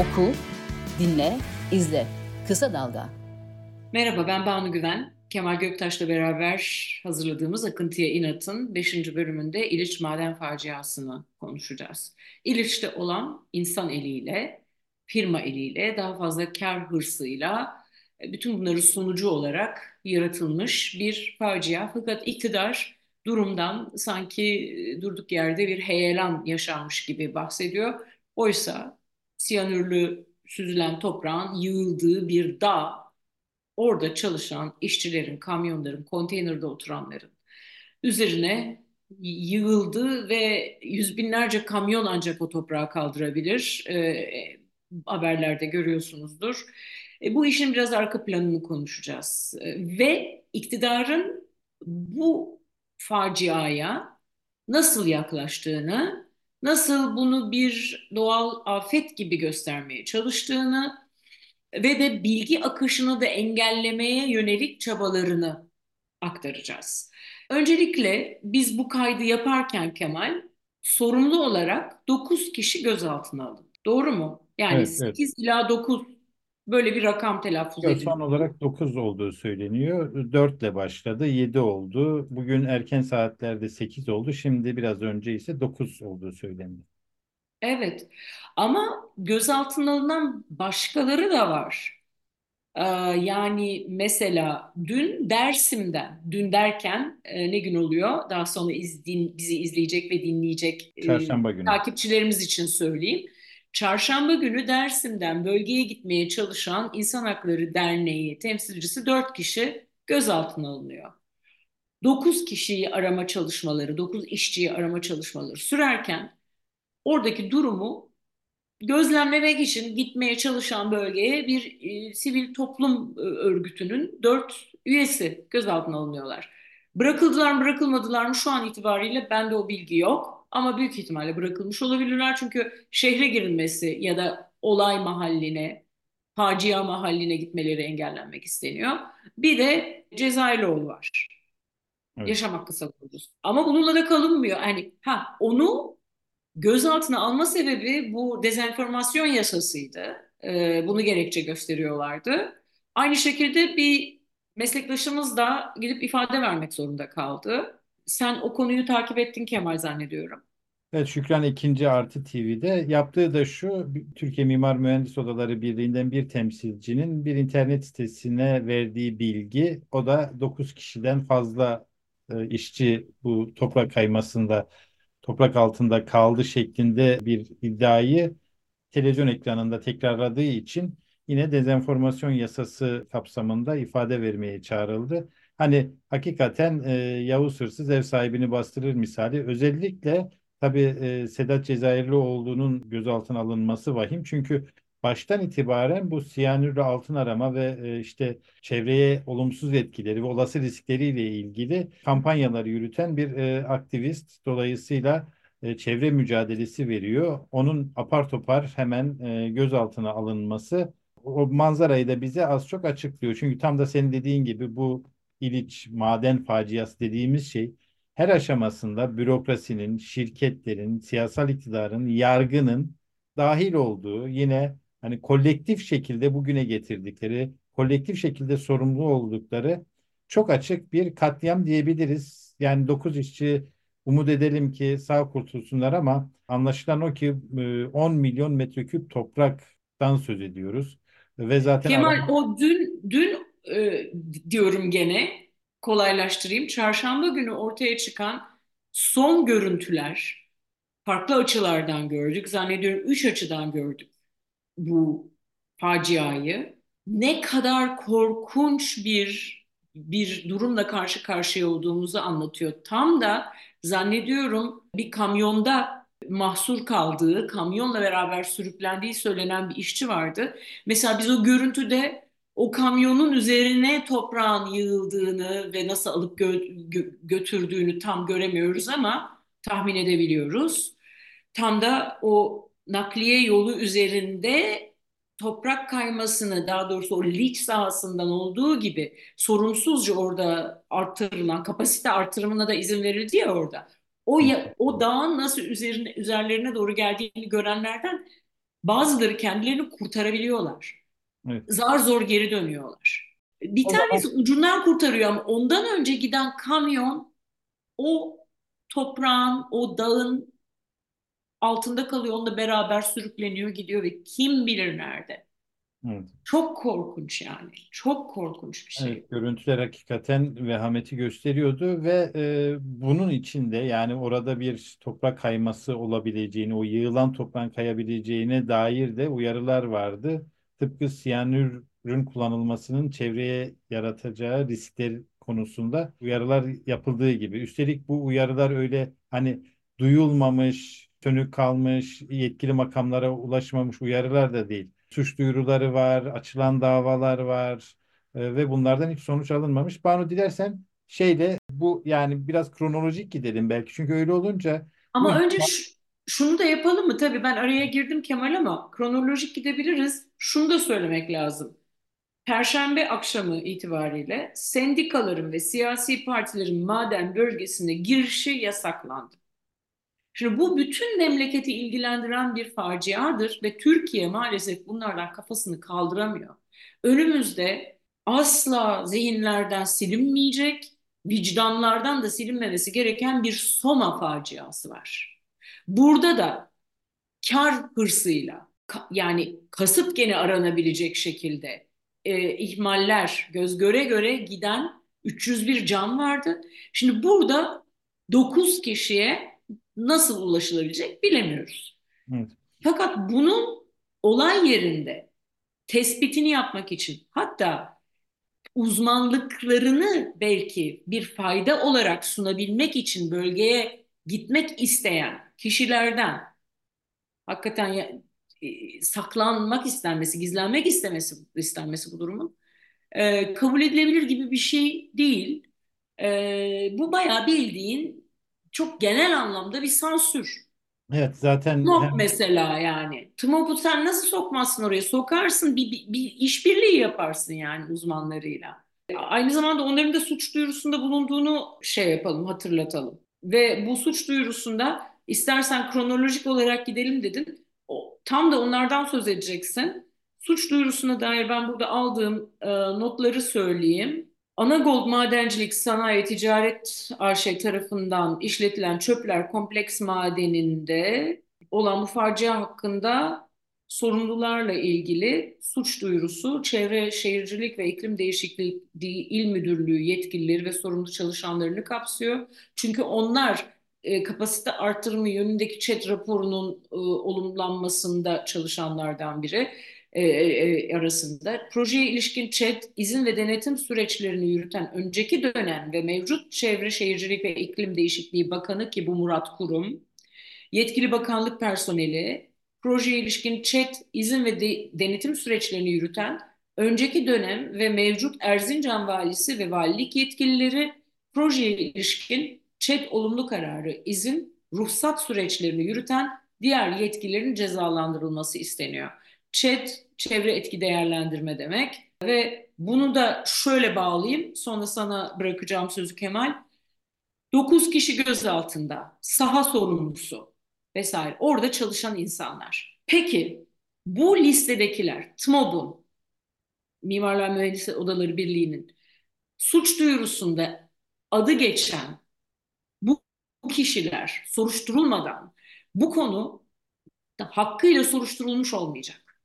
Oku, dinle, izle. Kısa Dalga. Merhaba ben Banu Güven. Kemal Göktaş'la beraber hazırladığımız Akıntıya İnat'ın 5. bölümünde İliç maden faciasını konuşacağız. İliç'te olan insan eliyle, firma eliyle, daha fazla kar hırsıyla e, bütün bunları sonucu olarak yaratılmış bir facia. Fakat iktidar durumdan sanki e, durduk yerde bir heyelan yaşanmış gibi bahsediyor. Oysa siyanürlü süzülen toprağın yığıldığı bir dağ, orada çalışan işçilerin, kamyonların, konteynerde oturanların üzerine yığıldı ve yüz binlerce kamyon ancak o toprağı kaldırabilir. E, haberlerde görüyorsunuzdur. E, bu işin biraz arka planını konuşacağız. E, ve iktidarın bu faciaya nasıl yaklaştığını nasıl bunu bir doğal afet gibi göstermeye çalıştığını ve de bilgi akışını da engellemeye yönelik çabalarını aktaracağız. Öncelikle biz bu kaydı yaparken Kemal sorumlu olarak 9 kişi gözaltına alındı. Doğru mu? Yani evet, 8 evet. ila 9 Böyle bir rakam telaffuz ediliyor. Son olarak 9 olduğu söyleniyor. 4 ile başladı, 7 oldu. Bugün erken saatlerde 8 oldu. Şimdi biraz önce ise 9 olduğu söyleniyor. Evet ama gözaltına alınan başkaları da var. Ee, yani mesela dün Dersim'den, dün derken e, ne gün oluyor? Daha sonra iz, din, bizi izleyecek ve dinleyecek e, Çarşamba günü. takipçilerimiz için söyleyeyim. Çarşamba günü Dersim'den bölgeye gitmeye çalışan İnsan Hakları Derneği temsilcisi dört kişi gözaltına alınıyor. Dokuz kişiyi arama çalışmaları, dokuz işçiyi arama çalışmaları sürerken oradaki durumu gözlemlemek için gitmeye çalışan bölgeye bir e, sivil toplum e, örgütünün dört üyesi gözaltına alınıyorlar. Bırakıldılar mı bırakılmadılar mı şu an itibariyle bende o bilgi yok. Ama büyük ihtimalle bırakılmış olabilirler çünkü şehre girilmesi ya da olay mahalline, facia mahalline gitmeleri engellenmek isteniyor. Bir de Cezayirlioğlu var. Evet. Yaşam hakkı savunucusu. Ama bununla da kalınmıyor. Yani ha onu gözaltına alma sebebi bu dezenformasyon yasasıydı. Ee, bunu gerekçe gösteriyorlardı. Aynı şekilde bir meslektaşımız da gidip ifade vermek zorunda kaldı. Sen o konuyu takip ettin Kemal zannediyorum. Evet Şükran ikinci artı TV'de yaptığı da şu Türkiye Mimar Mühendis Odaları Birliği'nden bir temsilcinin bir internet sitesine verdiği bilgi o da 9 kişiden fazla e, işçi bu toprak kaymasında toprak altında kaldı şeklinde bir iddiayı televizyon ekranında tekrarladığı için yine dezenformasyon yasası kapsamında ifade vermeye çağrıldı. Hani hakikaten e, Yavuz hırsız ev sahibini bastırır misali. Özellikle tabii e, Sedat Cezayirlioğlu'nun gözaltına alınması vahim. Çünkü baştan itibaren bu siyanürlü altın arama ve e, işte çevreye olumsuz etkileri ve olası riskleriyle ilgili kampanyaları yürüten bir e, aktivist. Dolayısıyla e, çevre mücadelesi veriyor. Onun apar topar hemen e, gözaltına alınması o manzarayı da bize az çok açıklıyor. Çünkü tam da senin dediğin gibi bu İliç maden faciası dediğimiz şey her aşamasında bürokrasinin, şirketlerin, siyasal iktidarın, yargının dahil olduğu yine hani kolektif şekilde bugüne getirdikleri, kolektif şekilde sorumlu oldukları çok açık bir katliam diyebiliriz. Yani 9 işçi umut edelim ki sağ kurtulsunlar ama anlaşılan o ki 10 milyon metreküp topraktan söz ediyoruz. Ve zaten Kemal o dün dün e, diyorum gene kolaylaştırayım. Çarşamba günü ortaya çıkan son görüntüler farklı açılardan gördük. Zannediyorum üç açıdan gördük bu faciayı. Ne kadar korkunç bir bir durumla karşı karşıya olduğumuzu anlatıyor. Tam da zannediyorum bir kamyonda mahsur kaldığı, kamyonla beraber sürüklendiği söylenen bir işçi vardı. Mesela biz o görüntüde o kamyonun üzerine toprağın yığıldığını ve nasıl alıp gö gö götürdüğünü tam göremiyoruz ama tahmin edebiliyoruz. Tam da o nakliye yolu üzerinde toprak kaymasını daha doğrusu o liç sahasından olduğu gibi sorumsuzca orada artırılan kapasite artırımına da izin verildi ya orada. O ya, o dağın nasıl üzerine üzerlerine doğru geldiğini görenlerden Bazıları kendilerini kurtarabiliyorlar. Evet. Zar zor geri dönüyorlar. Bir O tanesi zaman ucundan kurtarıyor ama ondan önce giden kamyon o toprağın, o dağın altında kalıyor. Onunla beraber sürükleniyor gidiyor ve kim bilir nerede. evet. Çok korkunç yani. Çok korkunç bir şey. Evet, görüntüler hakikaten vehameti gösteriyordu ve e, bunun içinde yani orada bir toprak kayması olabileceğini, o yığılan toprağın kayabileceğine dair de uyarılar vardı. Tıpkı siyanürün kullanılmasının çevreye yaratacağı riskler konusunda uyarılar yapıldığı gibi. Üstelik bu uyarılar öyle hani duyulmamış, sönük kalmış, yetkili makamlara ulaşmamış uyarılar da değil. Suç duyuruları var, açılan davalar var e, ve bunlardan hiç sonuç alınmamış. Banu dilersen şeyle bu yani biraz kronolojik gidelim belki. Çünkü öyle olunca bu Ama önce şu- şunu da yapalım mı? Tabii ben araya girdim Kemal ama kronolojik gidebiliriz. Şunu da söylemek lazım. Perşembe akşamı itibariyle sendikaların ve siyasi partilerin maden bölgesine girişi yasaklandı. Şimdi bu bütün memleketi ilgilendiren bir faciadır ve Türkiye maalesef bunlardan kafasını kaldıramıyor. Önümüzde asla zihinlerden silinmeyecek, vicdanlardan da silinmemesi gereken bir Soma faciası var. Burada da kar hırsıyla ka- yani kasıp gene aranabilecek şekilde e, ihmaller göz göre göre giden 301 can vardı. Şimdi burada 9 kişiye nasıl ulaşılabilecek bilemiyoruz. evet, Fakat bunun olay yerinde tespitini yapmak için hatta uzmanlıklarını belki bir fayda olarak sunabilmek için bölgeye gitmek isteyen kişilerden hakikaten ya- e, saklanmak istenmesi, gizlenmek istemesi istenmesi bu durumun e, kabul edilebilir gibi bir şey değil. E, bu bayağı bildiğin çok genel anlamda bir sansür. evet zaten TMOB hem mesela yani. TMOB'u sen nasıl sokmazsın oraya? Sokarsın bir, bir, bir işbirliği yaparsın yani uzmanlarıyla. Aynı zamanda onların da suç duyurusunda bulunduğunu şey yapalım, hatırlatalım. Ve bu suç duyurusunda istersen kronolojik olarak gidelim dedin. O, tam da onlardan söz edeceksin. Suç duyurusuna dair ben burada aldığım e, notları söyleyeyim. Anagold Madencilik Sanayi Ticaret AŞ tarafından işletilen çöpler kompleks madeninde olan bu facia hakkında sorumlularla ilgili suç duyurusu Çevre Şehircilik ve İklim Değişikliği İl Müdürlüğü yetkilileri ve sorumlu çalışanlarını kapsıyor. Çünkü onlar e, kapasite artırımı yönündeki ÇED raporunun e, olumlanmasında çalışanlardan biri e, e, arasında. Projeye ilişkin ÇED izin ve denetim süreçlerini yürüten önceki dönem ve mevcut Çevre Şehircilik ve İklim Değişikliği Bakanı ki bu Murat Kurum, yetkili bakanlık personeli, projeye ilişkin ÇED izin ve de- denetim süreçlerini yürüten önceki dönem ve mevcut Erzincan valisi ve valilik yetkilileri projeye ilişkin ÇED olumlu kararı, izin, ruhsat süreçlerini yürüten diğer yetkililerin cezalandırılması isteniyor. ÇED çevre etki değerlendirme demek ve bunu da şöyle bağlayayım sonra sana bırakacağım sözü Kemal. 9 kişi gözaltında, saha sorumlusu vesaire orada çalışan insanlar. Peki bu listedekiler TMOB'un Mimarlar Mühendisler Odaları Birliği'nin suç duyurusunda adı geçen bu kişiler soruşturulmadan bu konu hakkıyla soruşturulmuş olmayacak.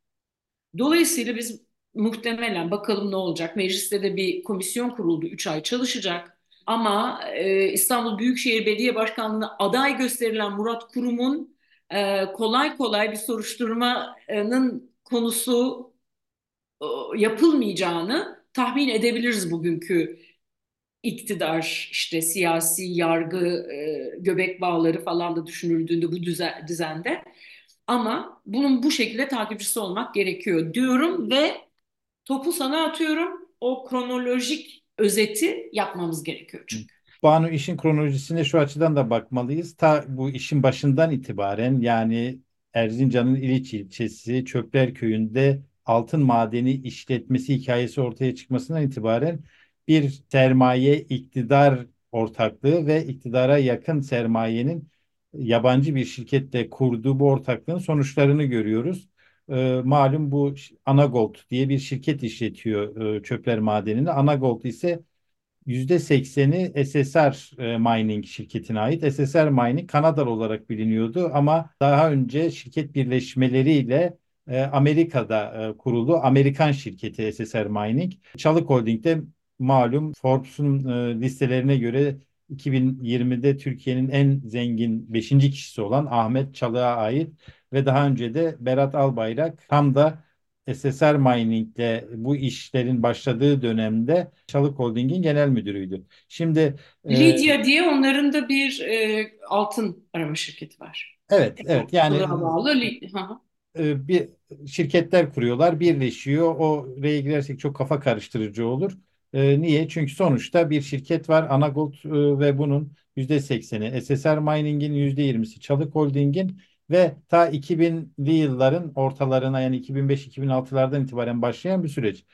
Dolayısıyla biz muhtemelen bakalım ne olacak. Mecliste de bir komisyon kuruldu. 3 ay çalışacak. Ama e, İstanbul Büyükşehir Belediye Başkanlığı'na aday gösterilen Murat Kurum'un e, kolay kolay bir soruşturmanın konusu e, yapılmayacağını tahmin edebiliriz bugünkü iktidar, işte siyasi yargı, e, göbek bağları falan da düşünüldüğünde bu düzen, düzende. Ama bunun bu şekilde takipçisi olmak gerekiyor diyorum ve topu sana atıyorum. O kronolojik özeti yapmamız gerekiyor çünkü. Banu işin kronolojisine şu açıdan da bakmalıyız. Ta bu işin başından itibaren yani Erzincan'ın İliç ilçesi Çöpler Köyü'nde altın madeni işletmesi hikayesi ortaya çıkmasından itibaren bir sermaye iktidar ortaklığı ve iktidara yakın sermayenin yabancı bir şirketle kurduğu bu ortaklığın sonuçlarını görüyoruz. e, malum bu Anagold diye bir şirket işletiyor e, çöpler madenini. Anagold ise %80'i SSR e, Mining şirketine ait. SSR Mining Kanadalı olarak biliniyordu ama daha önce şirket birleşmeleriyle e, Amerika'da e, kurulu Amerikan şirketi SSR Mining. Çalık Holding'de malum Forbes'un listelerine göre 2020'de Türkiye'nin en zengin 5. kişisi olan Ahmet Çalık'a ait ve daha önce de Berat Albayrak tam da SSR Mining'le bu işlerin başladığı dönemde Çalık Holding'in genel müdürüydü. Şimdi Lidya e, diye onların da bir e, altın arama şirketi var. Evet, evet. Yani bağlı. E, bir şirketler kuruyorlar, birleşiyor. O girersek çok kafa karıştırıcı olur. E, niye? Çünkü sonuçta bir şirket var, Anagold e, ve bunun %80'i SSR Mining'in %20'si Çalık Holding'in ve ta 2000'li yılların ortalarına yani 2005-2006'lardan itibaren başlayan bir süreç.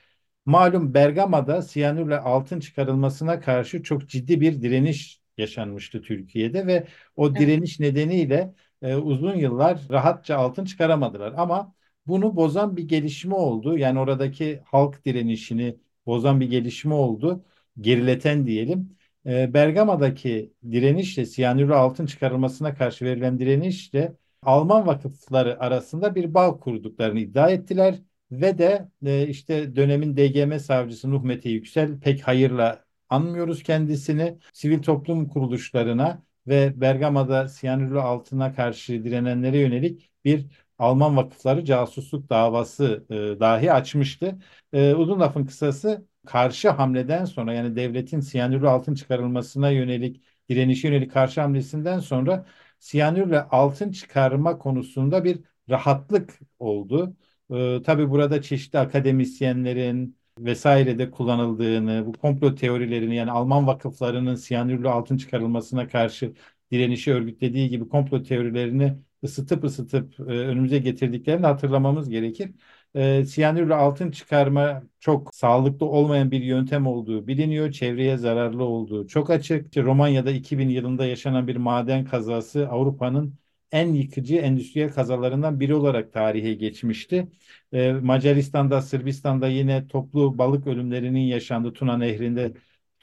Malum Bergama'da siyanürle altın çıkarılmasına karşı çok ciddi bir direniş yaşanmıştı Türkiye'de ve o direniş evet. nedeniyle e, uzun yıllar rahatça altın çıkaramadılar. Ama bunu bozan bir gelişme oldu. Yani oradaki halk direnişini bozan bir gelişme oldu. Gerileten diyelim. E, Bergama'daki direnişle siyanürle altın çıkarılmasına karşı verilen direnişle Alman vakıfları arasında bir bağ kurduklarını iddia ettiler ve de e, işte dönemin DGM savcısı Nuh Yüksel pek hayırla anmıyoruz kendisini. Sivil toplum kuruluşlarına ve Bergama'da siyanürlü altına karşı direnenlere yönelik bir Alman vakıfları casusluk davası e, dahi açmıştı. E, uzun lafın kısası karşı hamleden sonra yani devletin siyanürlü altın çıkarılmasına yönelik direnişe yönelik karşı hamlesinden sonra siyanürle altın çıkarma konusunda bir rahatlık oldu. Ee, tabii burada çeşitli akademisyenlerin vesaire de kullanıldığını, bu komplo teorilerini yani Alman vakıflarının siyanürlü altın çıkarılmasına karşı direnişi örgütlediği gibi komplo teorilerini ısıtıp ısıtıp e, önümüze getirdiklerini hatırlamamız gerekir e, siyanürle altın çıkarma çok sağlıklı olmayan bir yöntem olduğu biliniyor. Çevreye zararlı olduğu çok açık. Romanya'da 2000 yılında yaşanan bir maden kazası Avrupa'nın en yıkıcı endüstriyel kazalarından biri olarak tarihe geçmişti. E, Macaristan'da, Sırbistan'da yine toplu balık ölümlerinin yaşandığı Tuna Nehri'nde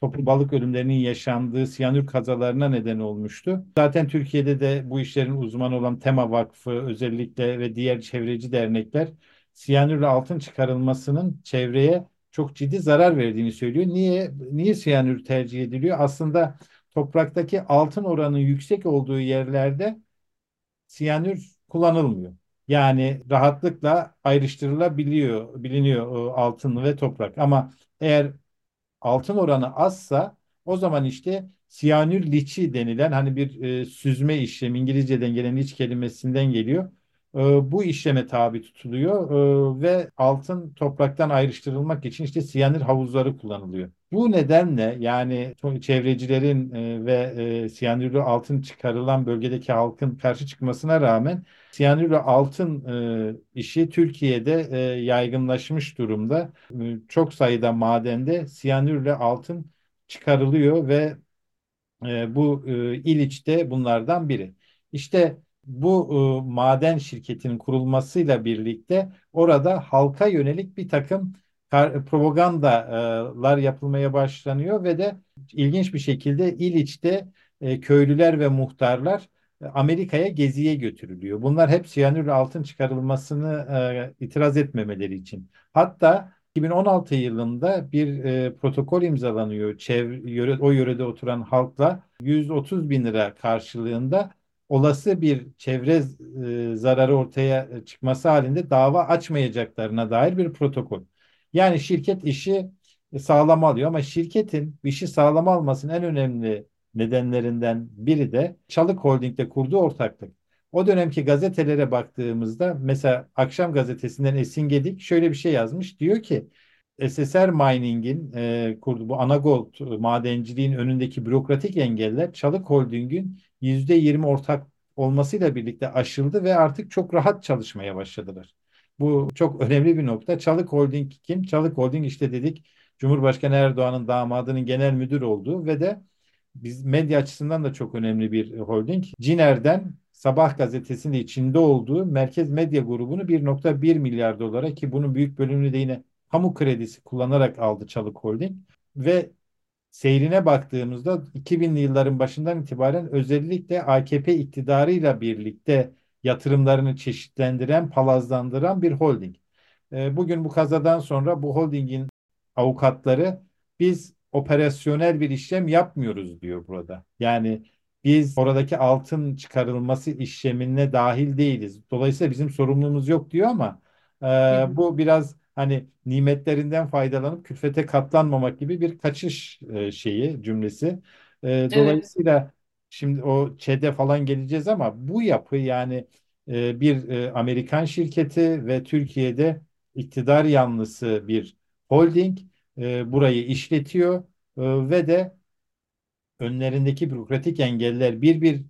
toplu balık ölümlerinin yaşandığı siyanür kazalarına neden olmuştu. Zaten Türkiye'de de bu işlerin uzmanı olan Tema Vakfı özellikle ve diğer çevreci dernekler siyanürle altın çıkarılmasının çevreye çok ciddi zarar verdiğini söylüyor. Niye niye siyanür tercih ediliyor? Aslında topraktaki altın oranının yüksek olduğu yerlerde siyanür kullanılmıyor. Yani rahatlıkla ayrıştırılabiliyor, biliniyor altın ve toprak. Ama eğer altın oranı azsa o zaman işte siyanür liçi denilen hani bir e, süzme işlemi İngilizceden gelen liç kelimesinden geliyor. Ee, bu işleme tabi tutuluyor ee, ve altın topraktan ayrıştırılmak için işte siyanür havuzları kullanılıyor. Bu nedenle yani çevrecilerin e, ve e, siyanürlü altın çıkarılan bölgedeki halkın karşı çıkmasına rağmen siyanürlü altın e, işi Türkiye'de yaygınlaşmış durumda. Çok sayıda madende siyanürle altın çıkarılıyor ve bu İliç de bunlardan biri. İşte bu e, maden şirketinin kurulmasıyla birlikte orada halka yönelik bir takım propagandalar yapılmaya başlanıyor ve de ilginç bir şekilde İliç'te e, köylüler ve muhtarlar e, Amerika'ya geziye götürülüyor. Bunlar hep siyanür altın çıkarılmasını e, itiraz etmemeleri için. Hatta 2016 yılında bir e, protokol imzalanıyor. Çevre, yöre, o yörede oturan halkla 130 bin lira karşılığında olası bir çevre e, zararı ortaya çıkması halinde dava açmayacaklarına dair bir protokol. Yani şirket işi sağlam alıyor ama şirketin işi sağlam almasının en önemli nedenlerinden biri de Çalık Holding'de kurduğu ortaklık. O dönemki gazetelere baktığımızda mesela Akşam Gazetesi'nden Esin Gedik şöyle bir şey yazmış. Diyor ki SSR Mining'in e, kurduğu bu Anagold madenciliğin önündeki bürokratik engeller Çalık Holding'in %20 ortak olmasıyla birlikte aşıldı ve artık çok rahat çalışmaya başladılar. Bu çok önemli bir nokta. Çalık Holding kim? Çalık Holding işte dedik Cumhurbaşkanı Erdoğan'ın damadının genel müdür olduğu ve de biz medya açısından da çok önemli bir holding. Ciner'den Sabah gazetesinde içinde olduğu Merkez Medya grubunu 1.1 milyar dolara ki bunun büyük bölümünü de yine kamu kredisi kullanarak aldı Çalık Holding ve seyrine baktığımızda 2000'li yılların başından itibaren özellikle AKP iktidarıyla birlikte yatırımlarını çeşitlendiren, palazlandıran bir holding. E, bugün bu kazadan sonra bu holdingin avukatları biz operasyonel bir işlem yapmıyoruz diyor burada. Yani biz oradaki altın çıkarılması işlemine dahil değiliz. Dolayısıyla bizim sorumluluğumuz yok diyor ama e, bu biraz hani nimetlerinden faydalanıp külfete katlanmamak gibi bir kaçış e, şeyi cümlesi. E, dolayısıyla şimdi o ÇED'e falan geleceğiz ama bu yapı yani e, bir e, Amerikan şirketi ve Türkiye'de iktidar yanlısı bir holding e, burayı işletiyor e, ve de önlerindeki bürokratik engeller bir bir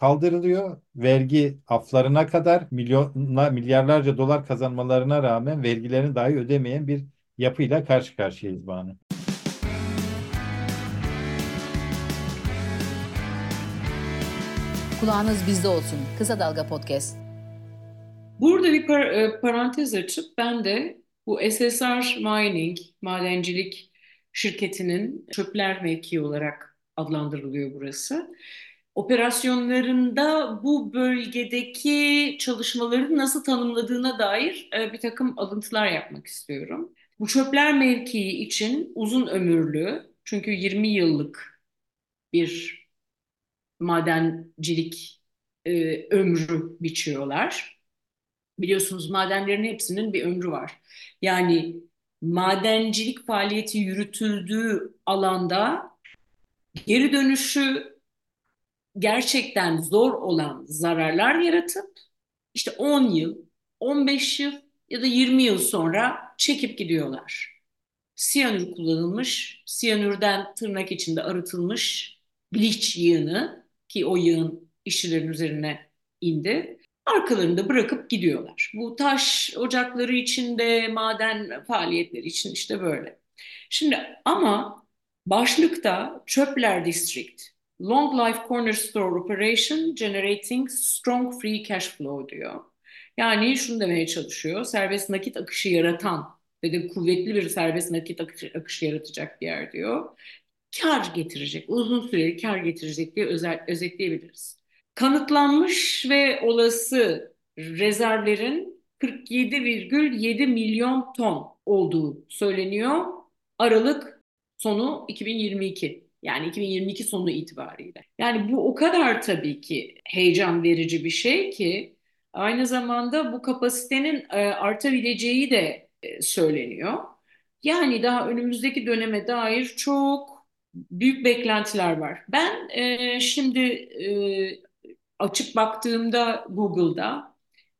kaldırılıyor. Vergi aflarına kadar milyonla, milyarlarca dolar kazanmalarına rağmen vergilerini dahi ödemeyen bir yapıyla karşı karşıyayız Banu. Kulağınız bizde olsun. Kısa Dalga Podcast. Burada bir par e, parantez açıp ben de bu SSR Mining, madencilik şirketinin çöpler mevkii olarak adlandırılıyor burası. Operasyonlarında bu bölgedeki çalışmaları nasıl tanımladığına dair e, bir takım alıntılar yapmak istiyorum. Bu çöpler mevkii için uzun ömürlü, çünkü 20 yıllık bir madencilik e, ömrü biçiyorlar. Biliyorsunuz madenlerin hepsinin bir ömrü var. Yani madencilik faaliyeti yürütüldüğü alanda geri dönüşü gerçekten zor olan zararlar yaratıp işte 10 yıl, 15 yıl ya da 20 yıl sonra çekip gidiyorlar. Siyanür kullanılmış, siyanürden tırnak içinde arıtılmış bleach yığını ki o yığın işçilerin üzerine indi. Arkalarında bırakıp gidiyorlar. Bu taş ocakları içinde, maden faaliyetleri için işte böyle. Şimdi ama başlıkta Çöpler District, Long Life Corner Store Operation Generating Strong Free Cash Flow diyor. Yani şunu demeye çalışıyor, serbest nakit akışı yaratan ve de kuvvetli bir serbest nakit akışı, akışı yaratacak bir yer diyor. Kar getirecek, uzun süreli kar getirecek diye özel, özetleyebiliriz kanıtlanmış ve olası rezervlerin 47,7 milyon ton olduğu söyleniyor. Aralık sonu 2022. Yani 2022 sonu itibariyle. Yani bu o kadar tabii ki heyecan verici bir şey ki aynı zamanda bu kapasitenin e, artabileceği de e, söyleniyor. Yani daha önümüzdeki döneme dair çok büyük beklentiler var. Ben e, şimdi açıp baktığımda Google'da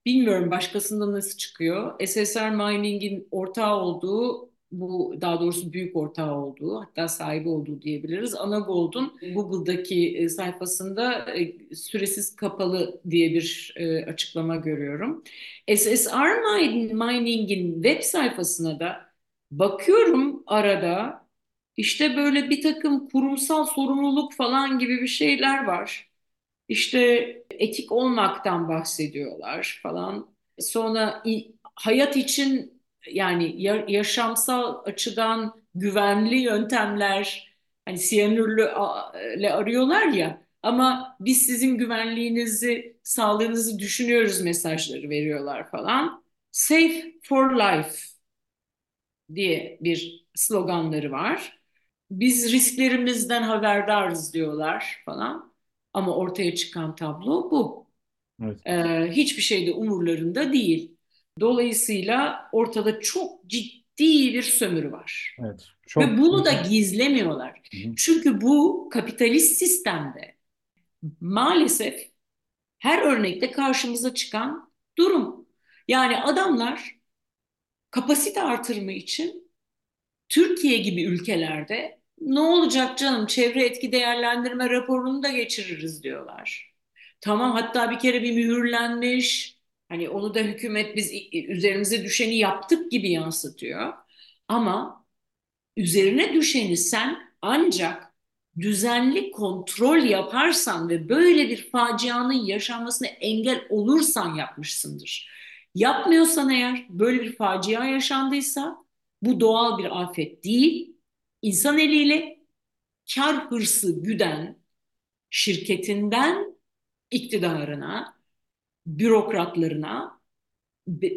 bilmiyorum başkasında nasıl çıkıyor. SSR Mining'in ortağı olduğu bu daha doğrusu büyük ortağı olduğu hatta sahibi olduğu diyebiliriz. Anagold'un Google'daki e, sayfasında e, süresiz kapalı diye bir e, açıklama görüyorum. SSR Mining'in web sayfasına da bakıyorum arada işte böyle bir takım kurumsal sorumluluk falan gibi bir şeyler var. İşte etik olmaktan bahsediyorlar falan. Sonra hayat için yani yaşamsal açıdan güvenli yöntemler hani siyanürlü arıyorlar ya ama biz sizin güvenliğinizi, sağlığınızı düşünüyoruz mesajları veriyorlar falan. Safe for life diye bir sloganları var. Biz risklerimizden haberdarız diyorlar falan. Ama ortaya çıkan tablo bu. Evet. Ee, hiçbir şey de umurlarında değil. Dolayısıyla ortada çok ciddi bir sömürü var. Evet, çok Ve bunu da gizlemiyorlar. Hı hı. Çünkü bu kapitalist sistemde maalesef her örnekte karşımıza çıkan durum. Yani adamlar kapasite artırımı için Türkiye gibi ülkelerde ne olacak canım çevre etki değerlendirme raporunu da geçiririz diyorlar. Tamam hatta bir kere bir mühürlenmiş hani onu da hükümet biz üzerimize düşeni yaptık gibi yansıtıyor. Ama üzerine düşeni sen ancak düzenli kontrol yaparsan ve böyle bir facianın yaşanmasına engel olursan yapmışsındır. Yapmıyorsan eğer böyle bir facia yaşandıysa bu doğal bir afet değil, insan eliyle kar hırsı güden şirketinden iktidarına, bürokratlarına,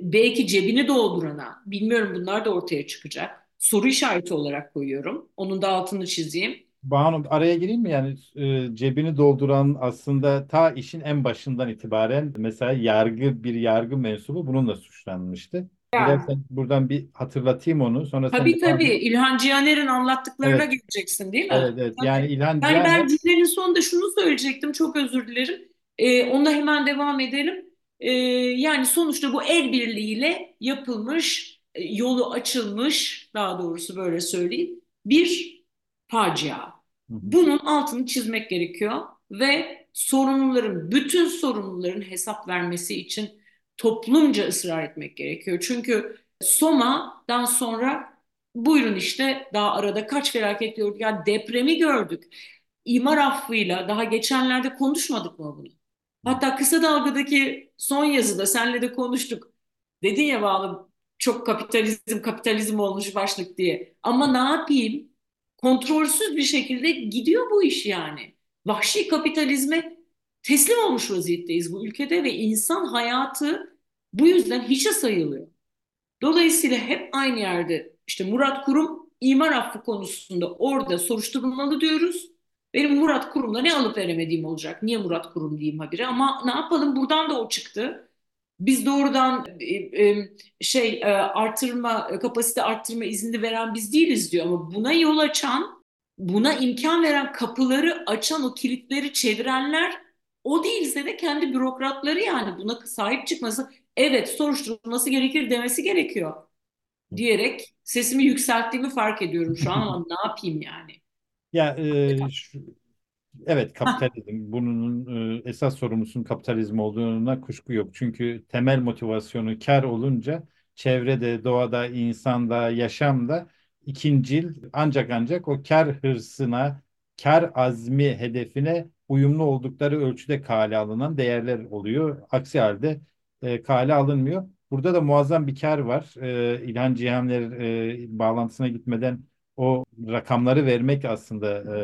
belki cebini doldurana, bilmiyorum bunlar da ortaya çıkacak. Soru işareti olarak koyuyorum. Onun da altını çizeyim. Banu araya gireyim mi? Yani e, cebini dolduran aslında ta işin en başından itibaren mesela yargı bir yargı mensubu bununla suçlanmıştı. Yani. Dilersen buradan bir hatırlatayım onu. Sonra sen Tabii devam tabii. et. İlhan Cihaner'in anlattıklarına Evet. geleceksin değil mi? Evet, evet. Yani İlhan Yani Cihaner ben cümlenin sonunda şunu söyleyecektim. Çok özür dilerim. Ee, onunla hemen devam edelim. Ee, yani sonuçta bu el birliğiyle yapılmış, e, yolu açılmış, daha doğrusu böyle söyleyeyim, bir facia. Bunun altını çizmek gerekiyor ve sorumluların, bütün sorumluların hesap vermesi için toplumca ısrar etmek gerekiyor. Çünkü Soma'dan sonra buyurun işte daha arada kaç felaket gördük. Yani depremi gördük. İmar affıyla daha geçenlerde konuşmadık mı bunu? Hatta kısa dalgadaki son yazıda senle de konuştuk. Dedin ya bağlı çok kapitalizm kapitalizm olmuş başlık diye. Ama ne yapayım? Kontrolsüz bir şekilde gidiyor bu iş yani. Vahşi kapitalizme teslim olmuş vaziyetteyiz bu ülkede ve insan hayatı bu yüzden hiçe sayılıyor. Dolayısıyla hep aynı yerde işte Murat Kurum imar affı konusunda orada soruşturulmalı diyoruz. Benim Murat Kurum'la ne alıp veremediğim olacak. Niye Murat Kurum diyeyim habire ama ne yapalım buradan da o çıktı. Biz doğrudan e, e, şey e, artırma kapasite arttırma izni veren biz değiliz diyor ama buna yol açan, buna imkan veren kapıları açan o kilitleri çevirenler o değilse de kendi bürokratları yani buna sahip çıkması evet soruşturulması gerekir demesi gerekiyor diyerek sesimi yükselttiğimi fark ediyorum şu an ama ne yapayım yani. Ya e, şu- evet kapitalizm bunun e, esas sorumlusunun kapitalizm olduğuna kuşku yok. Çünkü temel motivasyonu kar olunca çevrede, doğada, insanda, yaşamda ikincil ancak ancak o kar hırsına, kar azmi hedefine uyumlu oldukları ölçüde kale alınan değerler oluyor. Aksi halde e, kale alınmıyor. Burada da muazzam bir kar var. E, İlhan Cihaner e, bağlantısına gitmeden o rakamları vermek aslında e,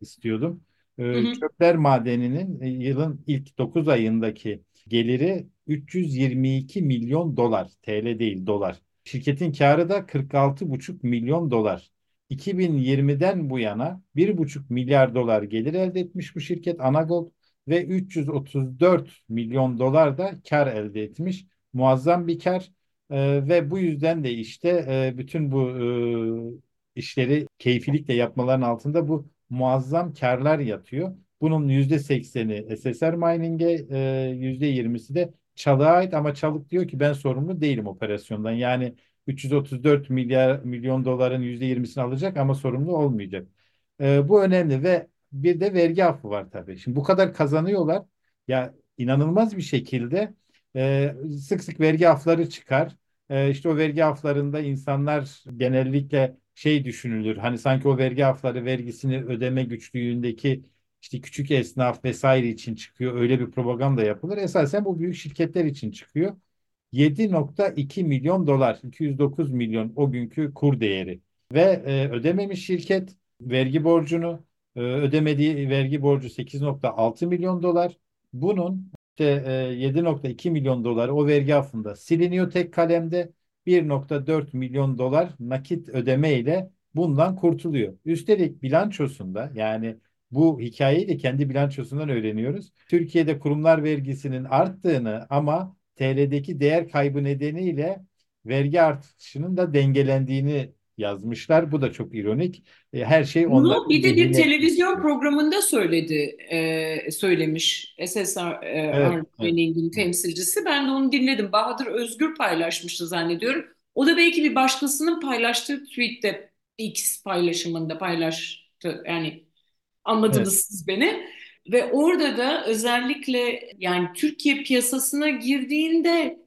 istiyordum. E, Hı hı. Çöpler Madeni'nin e, yılın ilk 9 ayındaki geliri 322 milyon dolar. TL değil dolar. Şirketin karı da 46,5 milyon dolar. 2020'den bu yana 1,5 milyar dolar gelir elde etmiş bu şirket Anagold ve 334 milyon dolar da kar elde etmiş. Muazzam bir kar. Ee, ve bu yüzden de işte e, bütün bu e, işleri keyfilikle yapmaların altında bu muazzam karlar yatıyor. Bunun yüzde sekseni SSR Mining'e, e, yüzde yirmisi de Çalık'a ait ama Çalık diyor ki ben sorumlu değilim operasyondan. Yani 334 milyar milyon doların yüzde yirmisini alacak ama sorumlu olmayacak. E, bu önemli ve bir de vergi affı var tabii. Şimdi bu kadar kazanıyorlar. Ya inanılmaz bir şekilde e, sık sık vergi afları çıkar. E, işte o vergi aflarında insanlar genellikle şey düşünülür. Hani sanki o vergi afları vergisini ödeme güçlüğündeki işte küçük esnaf vesaire için çıkıyor. Öyle bir propaganda yapılır. Esasen bu büyük şirketler için çıkıyor. 7.2 milyon dolar, 209 milyon o günkü kur değeri ve e, ödememiş şirket vergi borcunu e, ödemediği vergi borcu 8.6 milyon dolar. Bunun işte e, 7.2 milyon dolar o vergi affında siliniyor tek kalemde 1.4 milyon dolar nakit ödeme ile bundan kurtuluyor. Üstelik bilançosunda yani bu hikayeyi de kendi bilançosundan öğreniyoruz. Türkiye'de kurumlar vergisinin arttığını ama TL'deki değer kaybı nedeniyle vergi artışının da dengelendiğini yazmışlar. Bu da çok ironik. E, Her şey Bunu onların bir de bir televizyon işliyor. programında söyledi, e, söylemiş SSR e, Evet, evet. Temsilcisi. Ben de onu dinledim. Bahadır Özgür paylaşmıştı zannediyorum. O da belki bir başkasının paylaştığı tweette X paylaşımında paylaştı. Yani anladınız Evet. siz beni. Ve orada da özellikle yani Türkiye piyasasına girdiğinde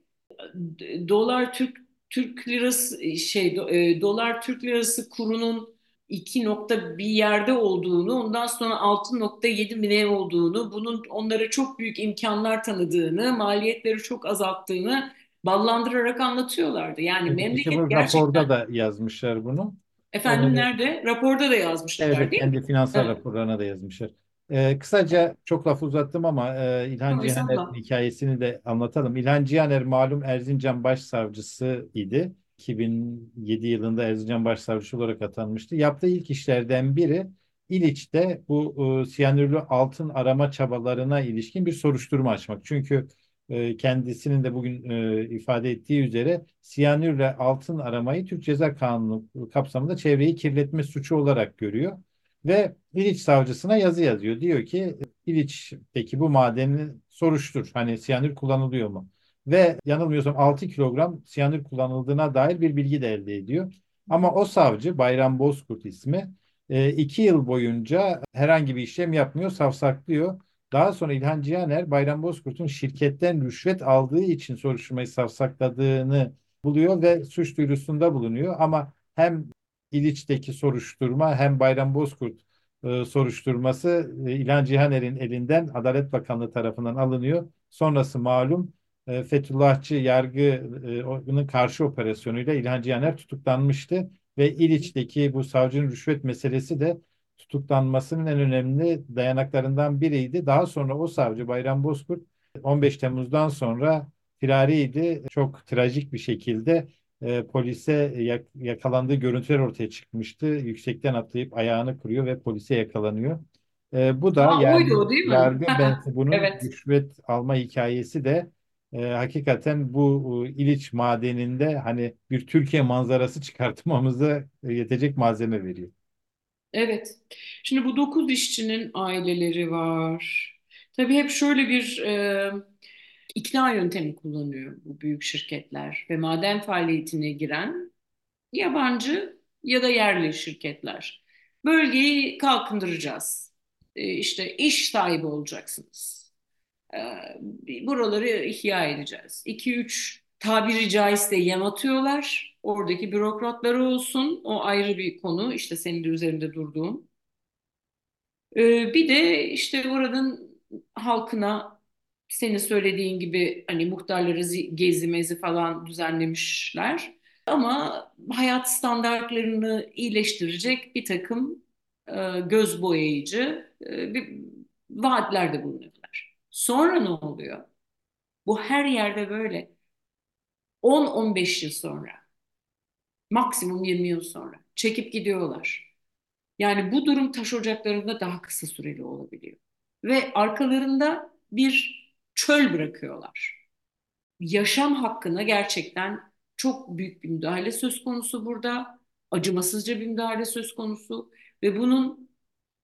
e, dolar Türk Türk lirası şey do- e, dolar Türk lirası kurunun 2 nokta bir yerde olduğunu, ondan sonra 6.7 mi ne olduğunu, bunun onlara çok büyük imkanlar tanıdığını, maliyetleri çok azalttığını ballandırarak anlatıyorlardı. Yani İşte memleket bu gerçekten raporda da yazmışlar bunu. efendim Ee, nerede? Raporda da yazmışlar Evet, değil mi? kendi finansal Evet. raporlarına da yazmışlar. Ee, kısaca çok laf uzattım ama e, İlhan Tabii, Cihaner'in hikayesini de anlatalım. İlhan Cihaner malum Erzincan Başsavcısı idi. 2007 yılında Erzincan Başsavcısı olarak atanmıştı. Yaptığı ilk işlerden biri İliç'te bu e, siyanürlü altın arama çabalarına ilişkin bir soruşturma açmak. Çünkü e, kendisinin de bugün e, ifade ettiği üzere siyanürle altın aramayı Türk Ceza Kanunu kapsamında çevreyi kirletme suçu olarak görüyor. Ve İliç savcısına yazı yazıyor. Diyor ki İliç'teki bu madeni soruştur. Hani siyanür kullanılıyor mu? Ve yanılmıyorsam 6 kilogram siyanür kullanıldığına dair bir bilgi de elde ediyor. Ama o savcı Bayram Bozkurt ismi e, iki yıl boyunca herhangi bir işlem yapmıyor, savsaklıyor. Daha sonra İlhan Cihaner Bayram Bozkurt'un şirketten rüşvet aldığı için soruşturmayı savsakladığını buluyor ve suç duyurusunda bulunuyor. Ama hem İliç'teki soruşturma hem Bayram Bozkurt e, soruşturması e, İlhan Cihaner'in elinden Adalet Bakanlığı tarafından alınıyor. Sonrası malum e, Fethullahçı yargının karşı operasyonuyla İlhan Cihaner tutuklanmıştı ve İliç'teki bu savcının rüşvet meselesi de tutuklanmasının en önemli dayanaklarından biriydi. Daha sonra o savcı Bayram Bozkurt 15 Temmuz'dan sonra firariydi. Çok trajik bir şekilde e, polise yak- yakalandığı görüntüler ortaya çıkmıştı. Yüksekten atlayıp ayağını kırıyor ve polise yakalanıyor. E, bu da Aa, yani oydu o değil mi? yargı mensubunun Evet. rüşvet alma hikayesi de e, hakikaten bu e, İliç madeninde hani bir Türkiye manzarası çıkartmamıza e, yetecek malzeme veriyor. Evet. Şimdi bu dokuz işçinin aileleri var. Tabii hep şöyle bir e, ikna yöntemi kullanıyor bu büyük şirketler ve maden faaliyetine giren yabancı ya da yerli şirketler. Bölgeyi kalkındıracağız. E, işte iş sahibi olacaksınız. E, buraları ihya edeceğiz. 2-3 tabiri caizse yem atıyorlar. Oradaki bürokratları olsun. O ayrı bir konu. İşte senin de üzerinde durduğun. Ee, bir de işte oranın halkına senin söylediğin gibi hani muhtarları zi- gezi mezi falan düzenlemişler. Ama hayat standartlarını iyileştirecek bir takım e, göz boyayıcı e, bir vaatlerde bulunuyorlar. Sonra ne oluyor? Bu her yerde böyle. 10-15 yıl sonra, maksimum 20 yıl sonra çekip gidiyorlar. Yani bu durum taş ocaklarında daha kısa süreli olabiliyor. Ve arkalarında bir çöl bırakıyorlar. Yaşam hakkına gerçekten çok büyük bir müdahale söz konusu burada. Acımasızca bir müdahale söz konusu. Ve bunun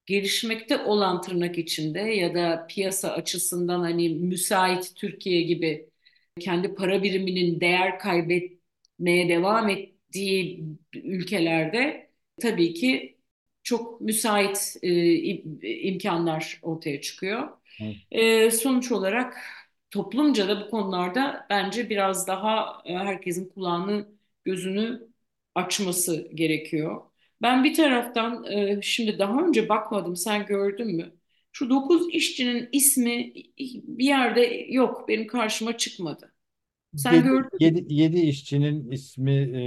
gelişmekte olan tırnak içinde ya da piyasa açısından hani müsait Türkiye gibi kendi para biriminin değer kaybetmeye devam ettiği ülkelerde tabii ki çok müsait e, im- imkanlar ortaya çıkıyor. E, sonuç olarak toplumca da bu konularda bence biraz daha e, herkesin kulağını gözünü açması gerekiyor. Ben bir taraftan e, şimdi daha önce bakmadım sen gördün mü? Şu dokuz işçinin ismi bir yerde yok benim karşıma çıkmadı. Sen Yedi, gördün mü? yedi, yedi işçinin ismi e,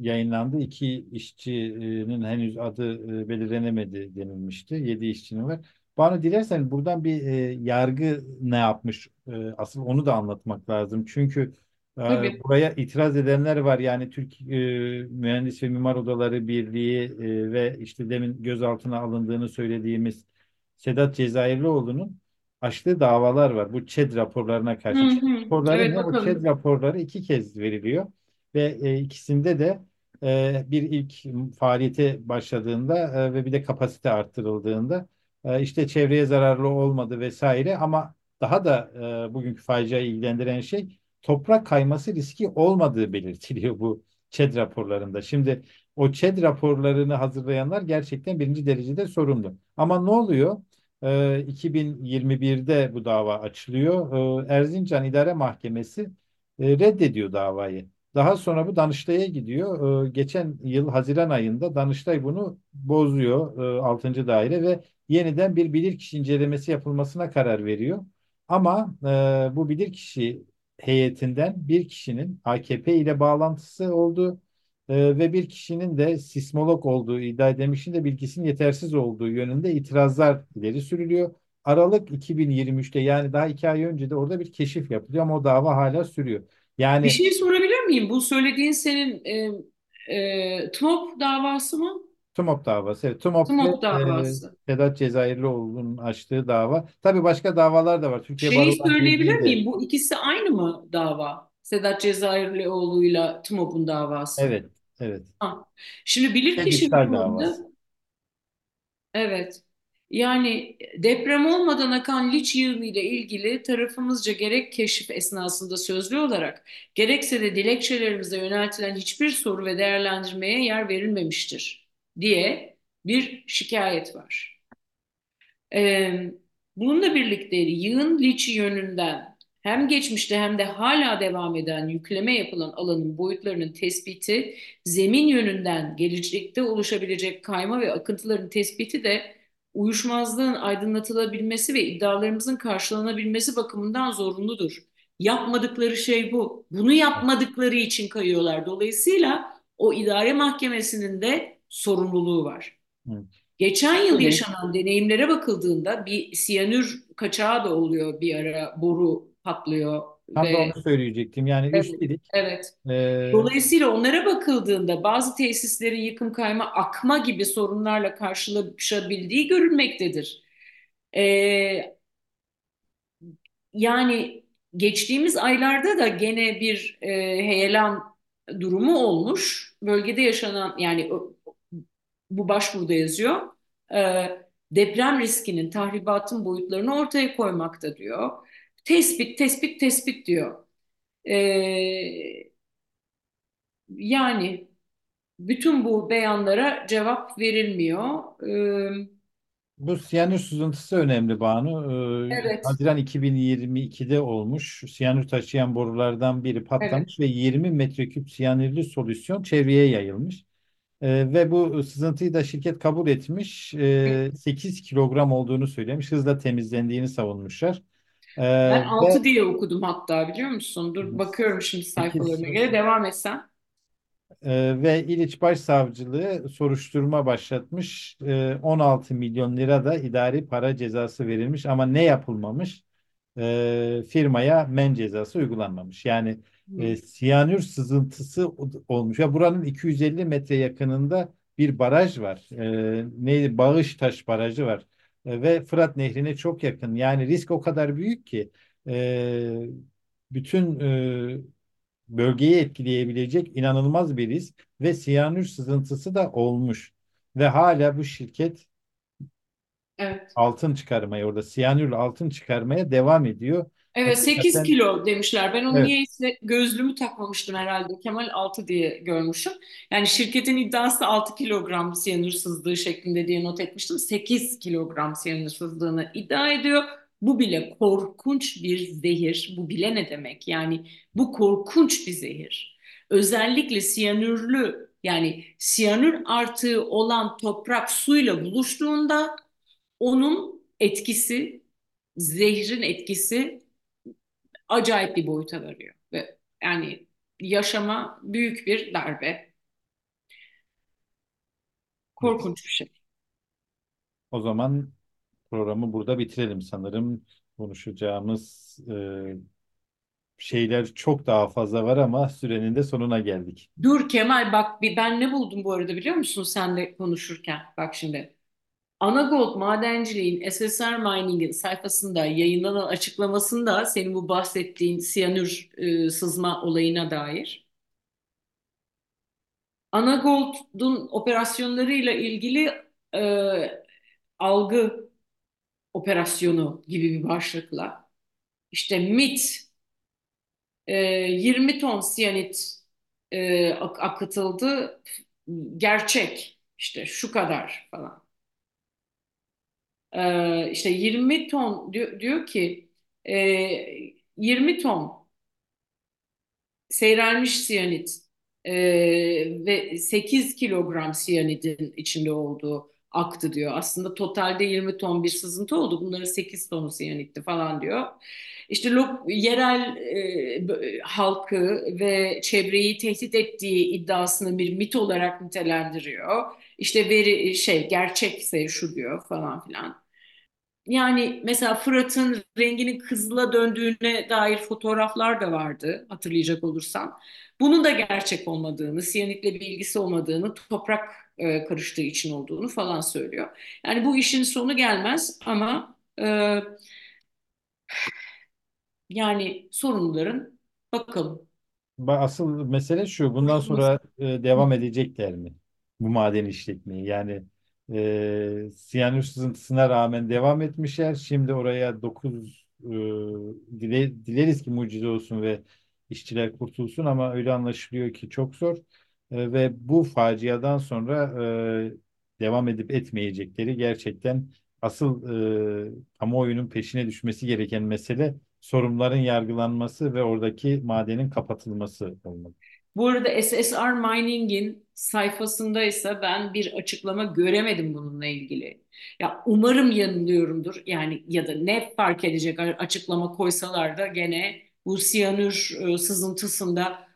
yayınlandı. İki işçinin henüz adı e, belirlenemedi denilmişti. Yedi işçinin var. Bana dilersen buradan bir e, yargı ne yapmış e, asıl onu da anlatmak lazım. Çünkü e, Tabii. buraya itiraz edenler var. Yani Türk e, Mühendis ve Mimar Odaları Birliği e, ve işte demin gözaltına alındığını söylediğimiz Sedat Cezayirlioğlu'nun açtığı davalar var. Bu ÇED raporlarına Hı karşı. ÇED hı. raporları Evet ne? O ÇED bakalım. raporları iki kez veriliyor ve e, ikisinde de e, bir ilk faaliyete başladığında e, ve bir de kapasite arttırıldığında e, işte çevreye zararlı olmadı vesaire ama daha da e, bugünkü faciayı ilgilendiren şey toprak kayması riski olmadığı belirtiliyor bu ÇED raporlarında. Şimdi o ÇED raporlarını hazırlayanlar gerçekten birinci derecede sorumlu. Ama ne oluyor? Ee, 2021'de bu dava açılıyor. Ee, Erzincan İdare Mahkemesi e, reddediyor davayı. Daha sonra bu Danıştay'a gidiyor. Ee, geçen yıl Haziran ayında Danıştay bunu bozuyor e, 6. daire ve yeniden bir bilirkişi incelemesi yapılmasına karar veriyor. Ama e, bu bilirkişi heyetinden bir kişinin AKP ile bağlantısı olduğu e, ve bir kişinin de sismolog olduğu iddia edilmişin de bilgisinin yetersiz olduğu yönünde itirazlar ileri sürülüyor. Aralık 2023'te yani daha iki ay önce de orada bir keşif yapılıyor ama o dava hala sürüyor. Bir Yani şey sorabilir miyim? Bu söylediğin senin e, e, TMOP davası mı? TUMOP davası. Evet, TUMOP e, davası. Sedat Cezayirlioğlu'nun açtığı dava. Tabii başka davalar da var. Türkiye Şeyi Barolar söyleyebilir Birliği de. miyim? Bu ikisi aynı mı dava? Sedat Cezayirlioğlu'yla TMOP'un davası. Evet, evet. Ha. Şimdi bilirkişi Tebrikler hükmünde davası. evet. Yani deprem olmadan akan liç yığını ile ilgili tarafımızca gerek keşif esnasında sözlü olarak gerekse de dilekçelerimize yöneltilen hiçbir soru ve değerlendirmeye yer verilmemiştir diye bir şikayet var. Ee, bununla birlikte yığın liçi yönünden hem geçmişte hem de hala devam eden yükleme yapılan alanın boyutlarının tespiti, zemin yönünden gelecekte oluşabilecek kayma ve akıntıların tespiti de uyuşmazlığın aydınlatılabilmesi ve iddialarımızın karşılanabilmesi bakımından zorunludur. Yapmadıkları şey bu. Bunu yapmadıkları için kayıyorlar. Dolayısıyla o idare mahkemesinin de sorumluluğu var. Evet. Geçen yıl Öyle. yaşanan deneyimlere bakıldığında bir siyanür kaçağı da oluyor bir ara boru patlıyor Tam da ve onu söyleyecektim. Yani evet, üstelik evet. e, Dolayısıyla onlara bakıldığında bazı tesislerin yıkım kayma akma gibi sorunlarla karşılaşabildiği görülmektedir. Ee, yani geçtiğimiz aylarda da gene bir e, heyelan durumu olmuş. Bölgede yaşanan yani bu başvuruda yazıyor. Ee, deprem riskinin, tahribatın boyutlarını ortaya koymakta diyor. Tespit, tespit, tespit diyor. Ee, yani bütün bu beyanlara cevap verilmiyor. Ee, bu siyanür sızıntısı önemli Banu. E, evet, Haziran 2022'de olmuş. Siyanür taşıyan borulardan biri evet. patlamış ve 20 metreküp siyanürlü solüsyon çevreye yayılmış. E, ve bu sızıntıyı da şirket kabul etmiş. E, 8 kilogram olduğunu söylemiş. Hızla temizlendiğini savunmuşlar. E, Ben ve 6 diye okudum hatta biliyor musun? Dur bakıyorum şimdi 8 sayfalarına göre devam etsen. Ee, ve İliç Başsavcılığı soruşturma başlatmış. Ee, 16 milyon lira da idari para cezası verilmiş ama ne yapılmamış? Ee, firmaya men cezası uygulanmamış. Yani e, siyanür sızıntısı olmuş. Ya buranın 250 metre yakınında bir baraj var. Ee, neydi? Bağıştaş Barajı var. Ee, ve Fırat Nehri'ne çok yakın. Yani risk o kadar büyük ki e, bütün e, bölgeyi etkileyebilecek inanılmaz bir risk ve siyanür sızıntısı da olmuş. Ve hala bu şirket Evet. altın çıkarmaya orada siyanürle altın çıkarmaya devam ediyor. Evet 8 Hakikaten kilo demişler. Ben onu evet niyeyse gözlüğümü takmamıştım herhalde. Kemal 6 diye görmüşüm. Yani şirketin iddiası 6 kilogram siyanür sızdığı şeklinde diye not etmiştim. 8 kilogram siyanür sızdığını iddia ediyor. Bu bile korkunç bir zehir. Bu bile ne demek? Yani bu korkunç bir zehir. Özellikle siyanürlü yani siyanür artığı olan toprak suyla buluştuğunda onun etkisi, zehrin etkisi acayip bir boyuta varıyor. Ve yani yaşama büyük bir darbe. Korkunç bir şey. o zaman programı burada bitirelim sanırım. Konuşacağımız e, şeyler çok daha fazla var ama sürenin de sonuna geldik. Dur Kemal bak bir ben ne buldum bu arada biliyor musun senle konuşurken? Bak şimdi. Anagold Madenciliğin SSR Mining'in sayfasında yayınlanan açıklamasında senin bu bahsettiğin siyanür e, sızma olayına dair. Anagold'un operasyonlarıyla ilgili e, algı operasyonu gibi bir başlıkla işte MIT e, 20 ton siyanit e, ak- akıtıldı gerçek işte şu kadar falan. E, işte 20 ton diyor, diyor ki e, 20 ton seyrelmiş siyanit e, ve 8 kilogram siyanidin içinde olduğu aktı diyor. Aslında totalde 20 ton bir sızıntı oldu. Bunların 8 tonu siyanitti falan diyor. İşte yerel e, halkı ve çevreyi tehdit ettiği iddiasını bir mit olarak nitelendiriyor. İşte veri şey gerçekse şu diyor falan filan. Yani mesela Fırat'ın renginin kızıla döndüğüne dair fotoğraflar da vardı hatırlayacak olursan. Bunun da gerçek olmadığını, siyanitle bir ilgisi olmadığını, toprak e, karıştığı için olduğunu falan söylüyor. Yani bu işin sonu gelmez ama e, yani sorunların bakalım. Asıl mesele şu, bundan sonra e, devam edecekler mi bu maden işletmeyi? Yani e, siyanür sızıntısına rağmen devam etmişler. Şimdi oraya 9 e, dile, dileriz ki mucize olsun ve işçiler kurtulsun ama öyle anlaşılıyor ki çok zor. E, ve bu faciadan sonra e, devam edip etmeyecekleri gerçekten asıl e, kamuoyunun peşine düşmesi gereken mesele sorumluların yargılanması ve oradaki madenin kapatılması olmalı. Bu arada SSR Mining'in sayfasında ise ben bir açıklama göremedim bununla ilgili. Ya umarım yanılıyorumdur. Yani ya da ne fark edecek açıklama koysalar da gene bu siyanür e, sızıntısında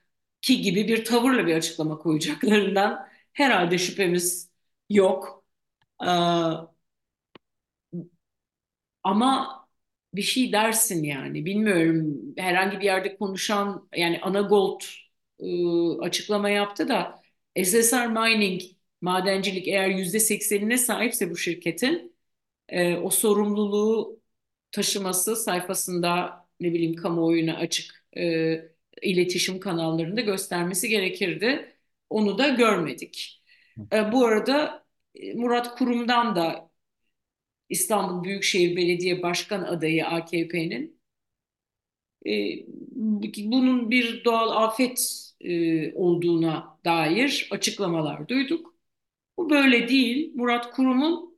ki gibi bir tavırla bir açıklama koyacaklarından herhalde şüphemiz yok. Ee, ama bir şey dersin yani bilmiyorum herhangi bir yerde konuşan yani Anagold e, açıklama yaptı da SSR Mining madencilik eğer yüzde seksenine sahipse bu şirketin e, o sorumluluğu taşıması sayfasında ne bileyim kamuoyuna açık e, iletişim kanallarında göstermesi gerekirdi. Onu da görmedik. E, bu arada e, Murat Kurum'dan da İstanbul Büyükşehir Belediye Başkan adayı AKP'nin e, bunun bir doğal afet e, olduğuna dair açıklamalar duyduk. Bu böyle değil. Murat Kurum'un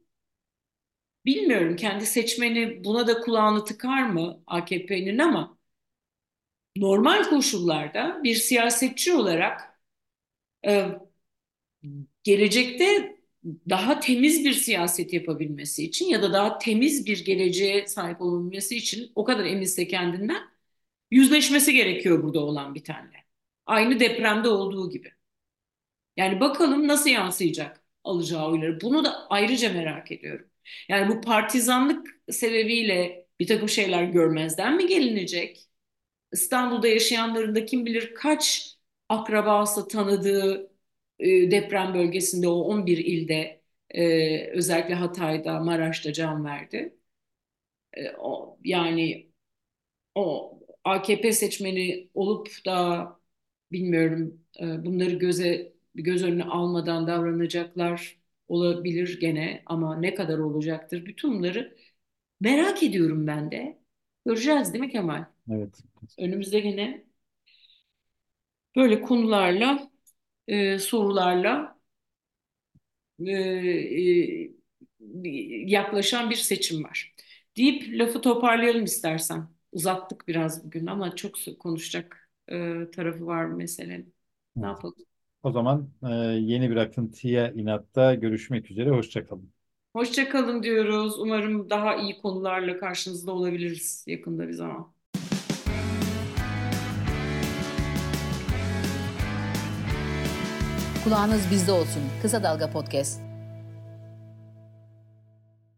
bilmiyorum kendi seçmeni buna da kulağını tıkar mı AKP'nin ama normal koşullarda bir siyasetçi olarak e, gelecekte daha temiz bir siyaset yapabilmesi için ya da daha temiz bir geleceğe sahip olabilmesi için o kadar eminse kendinden yüzleşmesi gerekiyor burada olan bir tane. Aynı depremde olduğu gibi. Yani bakalım nasıl yansıyacak alacağı oyları. Bunu da ayrıca merak ediyorum. Yani bu partizanlık sebebiyle bir takım şeyler görmezden mi gelinecek? İstanbul'da yaşayanların da kim bilir kaç akrabası tanıdığı e, deprem bölgesinde o 11 ilde e, özellikle Hatay'da, Maraş'ta can verdi. E, yani o AKP seçmeni olup da bilmiyorum e, bunları göze göz önüne almadan davranacaklar olabilir gene ama ne kadar olacaktır bütün bunları merak ediyorum ben de. Göreceğiz değil mi Kemal? Evet. Önümüzde gene böyle konularla e, sorularla e, e, yaklaşan bir seçim var. Deyip lafı toparlayalım istersen. Uzattık biraz bugün ama çok konuşacak e, tarafı var meselenin. Ne yapalım? O zaman e, yeni bir akıntıya inatta görüşmek üzere. Hoşçakalın. Hoşçakalın diyoruz. Umarım daha iyi konularla karşınızda olabiliriz yakında bir zaman. Kulağınız bizde olsun. Kısa Dalga Podcast.